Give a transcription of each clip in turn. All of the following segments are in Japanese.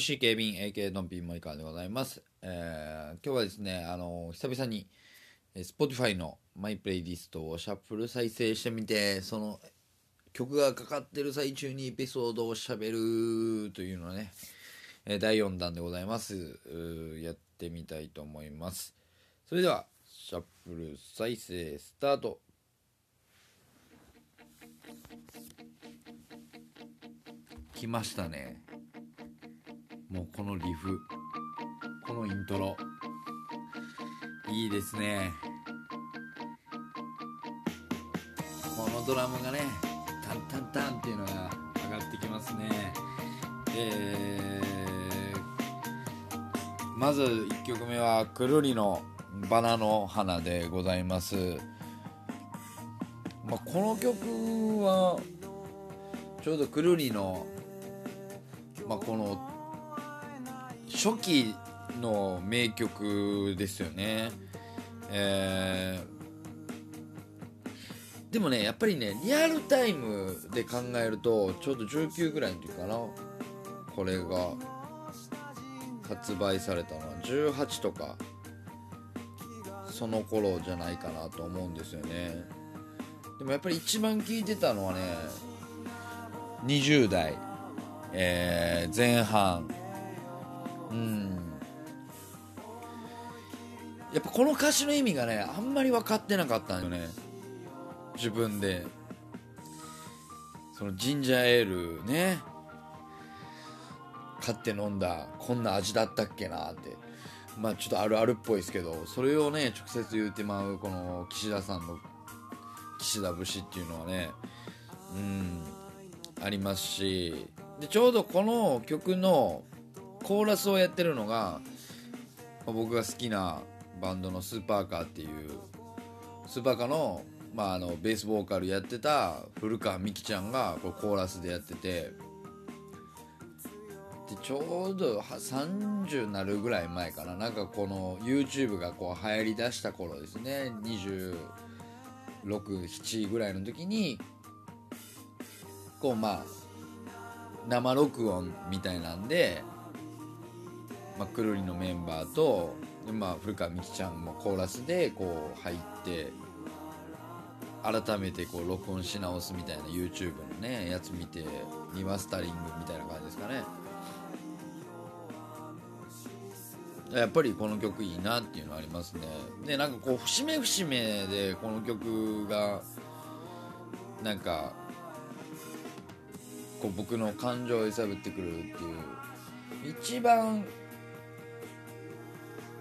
MC 警備員 AK ドンピンモニカーでございます、えー今日はですねあの久々に Spotify のマイプレイリストをシャッフル再生してみてその曲がかかってる最中にエピソードをしゃべるというのね、え第4弾でございます。やってみたいと思います。それではシャッフル再生スタート。来ましたね。もうこのリフ。このイントロ。いいですね。このドラムがねタンタンタンっていうのが上がってきますね。えーまず1曲目はくるりのバナの花でございます、まあ、この曲はちょうどくるりの、まあ、この初期の名曲ですよね。えーでもねやっぱりねリアルタイムで考えるとちょうど19ぐらいの時かな。これが発売されたのは。18とかその頃じゃないかなと思うんですよね。でもやっぱり一番聴いてたのはね20代、えー前半。やっぱこの歌詞の意味がねあんまり分かってなかったんよね。自分で。そのジンジャーエールね。買って飲んだこんな味だったっけなって。まあちょっとあるあるっぽいですけどそれをね直接言うてまうこの岸田さんの岸田節っていうのはね。うん。ありますし。でちょうどこの曲のコーラスをやってるのがまあ僕が好きなバンドのスーパーカーっていうスーパーカーの,、まあ、あのベースボーカルやってた古川美樹ちゃんがこうコーラスでやっててでちょうど30になるぐらい前かな。なんかこの YouTube がこう流行りだした頃ですね。267ぐらいの時にこうまあ生録音みたいなんで、まあ、くるりのメンバーと、まあ、古川美樹ちゃんもコーラスでこう入って改めてこう録音し直すみたいな YouTube のねやつ見てリマスタリングみたいな感じですかね。やっぱりこの曲いいなっていうのはありますね。でなんかこう節目節目でこの曲がなんかこう僕の感情を揺さぶってくるっていう一番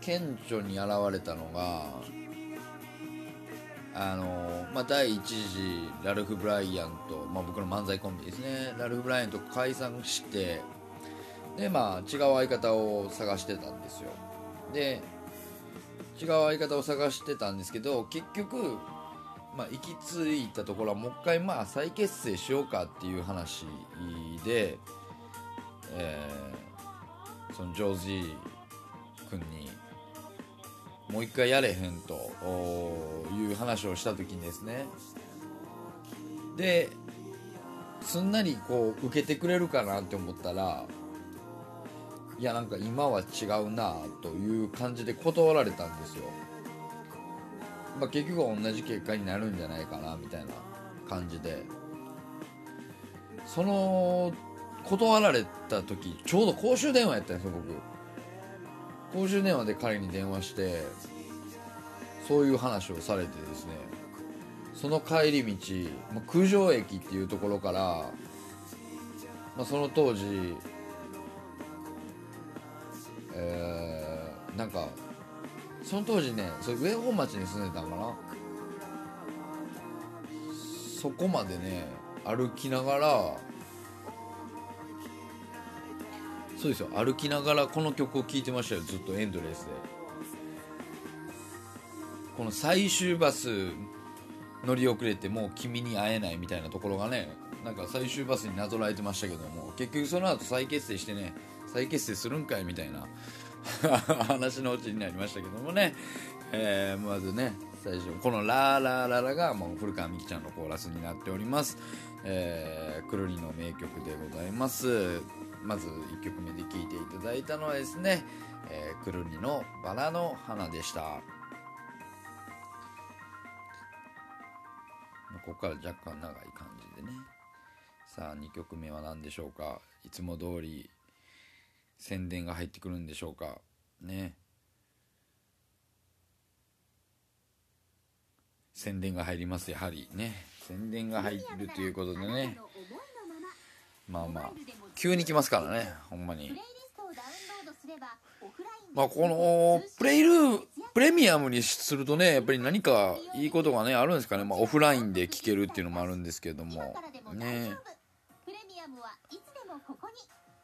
顕著に現れたのがあの、まあ、第一次ラルフ・ブライアンと、まあ、僕の漫才コンビですね。ラルフ・ブライアンと解散してでまあ違う相方を探してたんですよ。で違う相方を探してたんですけど結局まあ、行き着いたところはもう一回まあ再結成しようかっていう話で、えーそのジョージー君にもう一回やれへんという話をした時にですね。ですんなりこう受けてくれるかなって思ったらいやなんか今は違うなという感じで断られたんですよ。まあ、結局は同じ結果になるんじゃないかなみたいな感じで。その断られた時ちょうど公衆電話やったんですよ僕。公衆電話で彼に電話してそういう話をされてですねその帰り道、まあ、九条駅っていうところから、まあ、その当時えーなんかその当時ねそれ上本町に住んでたんかな？そこまでね歩きながらそうですよ。歩きながらこの曲を聴いてましたよ。ずっとエンドレスで。この最終バス乗り遅れてもう君に会えないみたいなところがねなんか最終バスになぞらえてましたけども結局その後再結成してね再結成するんかいみたいな 話のうちになりましたけどもね、えー、まずね最初この「ラーラーララ」がもう古川美樹ちゃんのコーラスになっております、えー、くるりの名曲でございます。まず1曲目で聴いていただいたのはですね、えー、くるりの「バラの花」でした。ここから若干長い感じでね。さあ2曲目は何でしょうか？いつも通り宣伝が入ってくるんでしょうか？ね。宣伝が入りますやはりね。宣伝が入るということでね。まあまあ急に来ますからねほんまに。まあこのプレイループレミアムにするとねやっぱり何かいいことがねあるんですかね、まあ、オフラインで聴けるっていうのもあるんですけども。ね。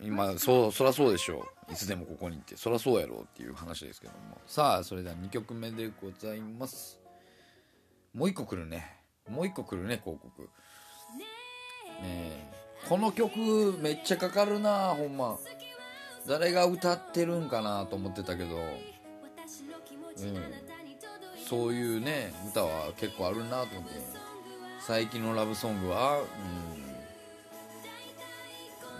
今そうそりゃそうでしょう。いつでもここにって。そりゃそうやろうっていう話ですけども。さあそれでは2曲目でございます。もう一個来るね。もう一個来るね広告。ねこの曲めっちゃかかるなほんま。誰が歌ってるんかなと思ってたけど。うん。そういうね歌は結構あるなと思って。最近のラブソングは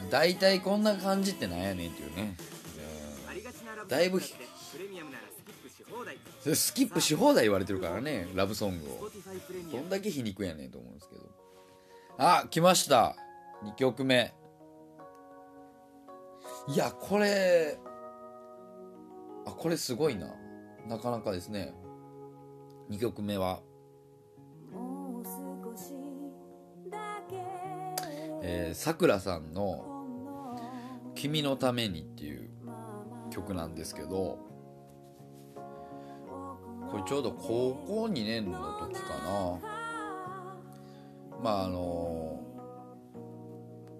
うん。大体こんな感じってなんやねんっていうね。だいぶスキップし放題言われてるからねラブソングを。どんだけ皮肉やねんと思うんですけど。あ来ました。2曲目。いやこれあこれすごいな。なかなかですね。2曲目は。えさくらさんの「君のために」っていう曲なんですけどこれちょうど高校2年の時かな。まああの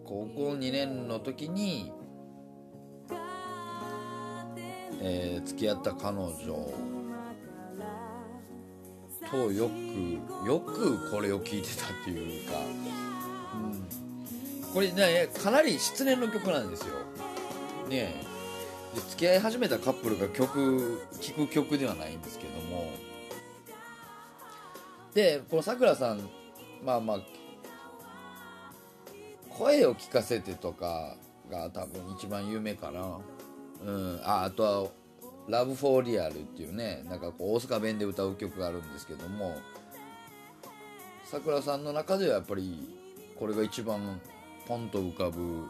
高校2年の時に、えー、付き合った彼女とよくよくこれを聴いてたっていうか、うん、これねかなり失恋の曲なんですよ。ねで付き合い始めたカップルが曲聴く曲ではないんですけども。でこのさくらさんまあまあ声を聞かせてとかが多分一番有名かな。うん。ああとは「Love for Real」っていうねなんかこう大阪弁で歌う曲があるんですけどもさくらさんの中ではやっぱりこれが一番ポンと浮かぶ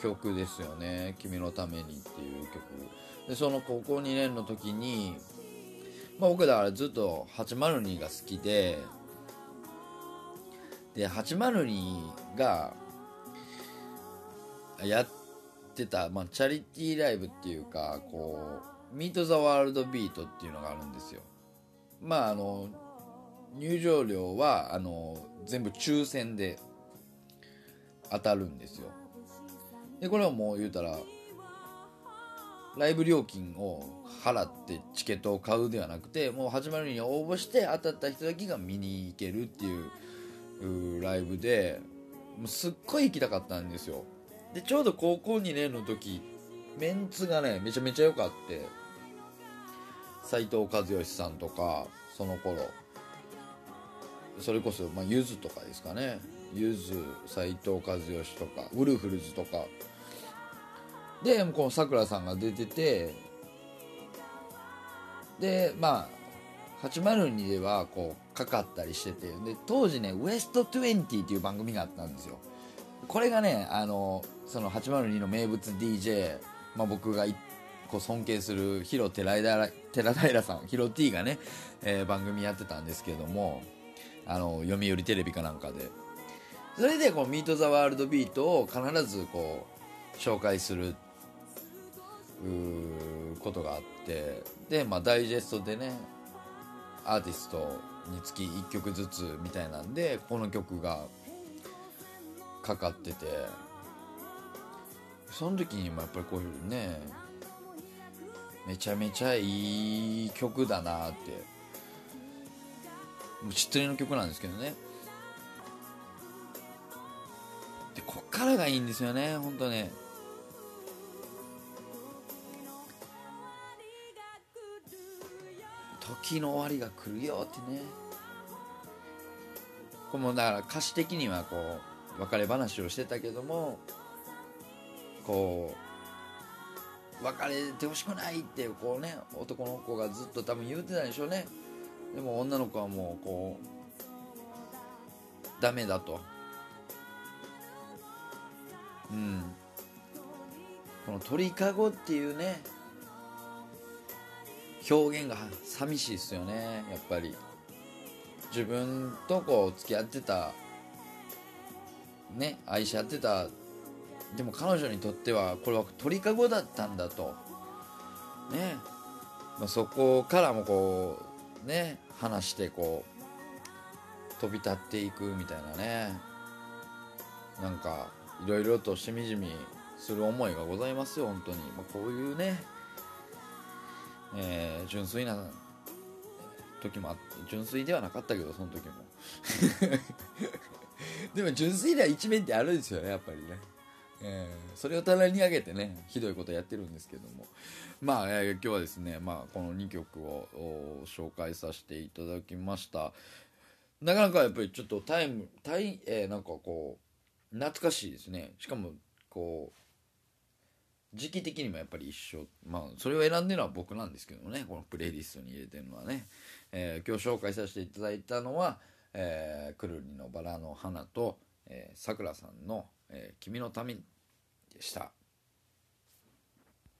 曲ですよね「君のために」っていう曲。でその高校2年の時に、まあ、僕だからずっと802が好きでで802がやってた、まあ、チャリティーライブっていうかこう「ミート・ザ・ワールド・ビート」っていうのがあるんですよ。まああの入場料はあの全部抽選で当たるんですよ。でこれはもう言うたらライブ料金を払ってチケットを買うではなくてもう始まるに応募して当たった人だけが見に行けるっていうライブでもうすっごい行きたかったんですよ。でちょうど高校2年の時メンツがねめちゃめちゃ良かって斎藤和義さんとかその頃。それこそ、まあ、ゆずとかですかね。ゆず斎藤和義とかウルフルズとか。でこのさくらさんが出ててでまあ802ではこうかかったりしててで当時ねウエスト20っていう番組があったんですよ。これがねあのその802の名物 DJ、まあ、僕がこう尊敬するヒロ寺平寺平さんヒロ T がね、えー、番組やってたんですけどもあの読売テレビかなんかで。それでこの「ミート・ザ・ワールド・ビート」を必ずこう紹介することがあってで、まあ、ダイジェストでねアーティストにつき1曲ずつみたいなんでこの曲がかかってて。その時にもやっぱりこういうねめちゃめちゃいい曲だなって。もう知ってるの曲なんですけどね。でこっからがいいんですよね本当ね。時の終わりが来るよってね。これもだから歌詞的にはこう別れ話をしてたけどもこう別れてほしくないってこうね男の子がずっと多分言うてたでしょうね。でも女の子はもうこうダメだと。うん。この鳥かごっていうね表現が寂しいですよねやっぱり。自分とこう付き合ってたね愛し合ってたでも彼女にとってはこれは鳥かごだったんだと。ね、まあ、そこからもこうね話してこう飛び立っていくみたいなね。なんかいろいろとしみじみする思いがございますよ本当に、まあ、こういうね、えー純粋な時もあって純粋ではなかったけどその時も。でも純粋な一面ってあるんですよねやっぱりね、えーそれを棚に上げてねひどいことやってるんですけども。まあ、えー今日はですね、まあ、この2曲をお紹介させていただきました。なかなかやっぱりちょっとタイムタイ、えーなんかこう懐かしいですね。しかもこう時期的にもやっぱり一緒。まあそれを選んでるのは僕なんですけどね。このプレイリストに入れてるのはね、えー今日紹介させていただいたのは「えーくるりのバラの花」とさくら、さんの、えー君のため」でした。